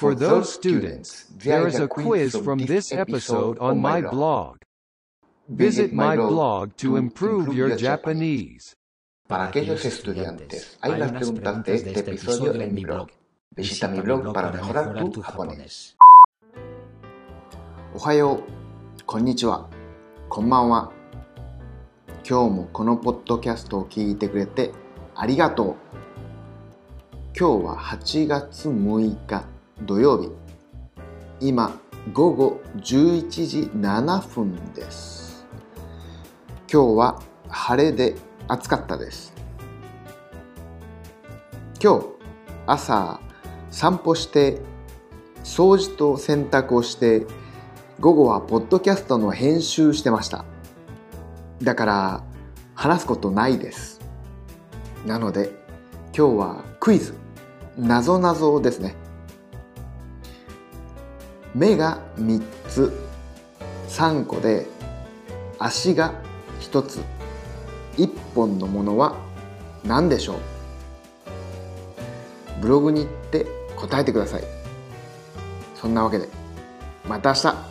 For those students, there is a quiz from this episode on my blog. Visit my blog to improve your Japanese. Para aquellos estudiantes, hay unas preguntas de este episodio en mi blog. Visita mi blog para mejorar tu japonés. おはよう、こんにちは、こんばんは。今日もこのポッドキャストを聞いてくれてありがとう。今日は8月6日土曜日。今午後11時7分です。今日は晴れで暑かったです。今日朝散歩して掃除と洗濯をして午後はポッドキャストの編集してましただから話すことないですなので今日はクイズなぞなぞですね目が3つ。3個で足が1つ。1本のものは何でしょう？ブログに行って答えてください。そんなわけでまた明日。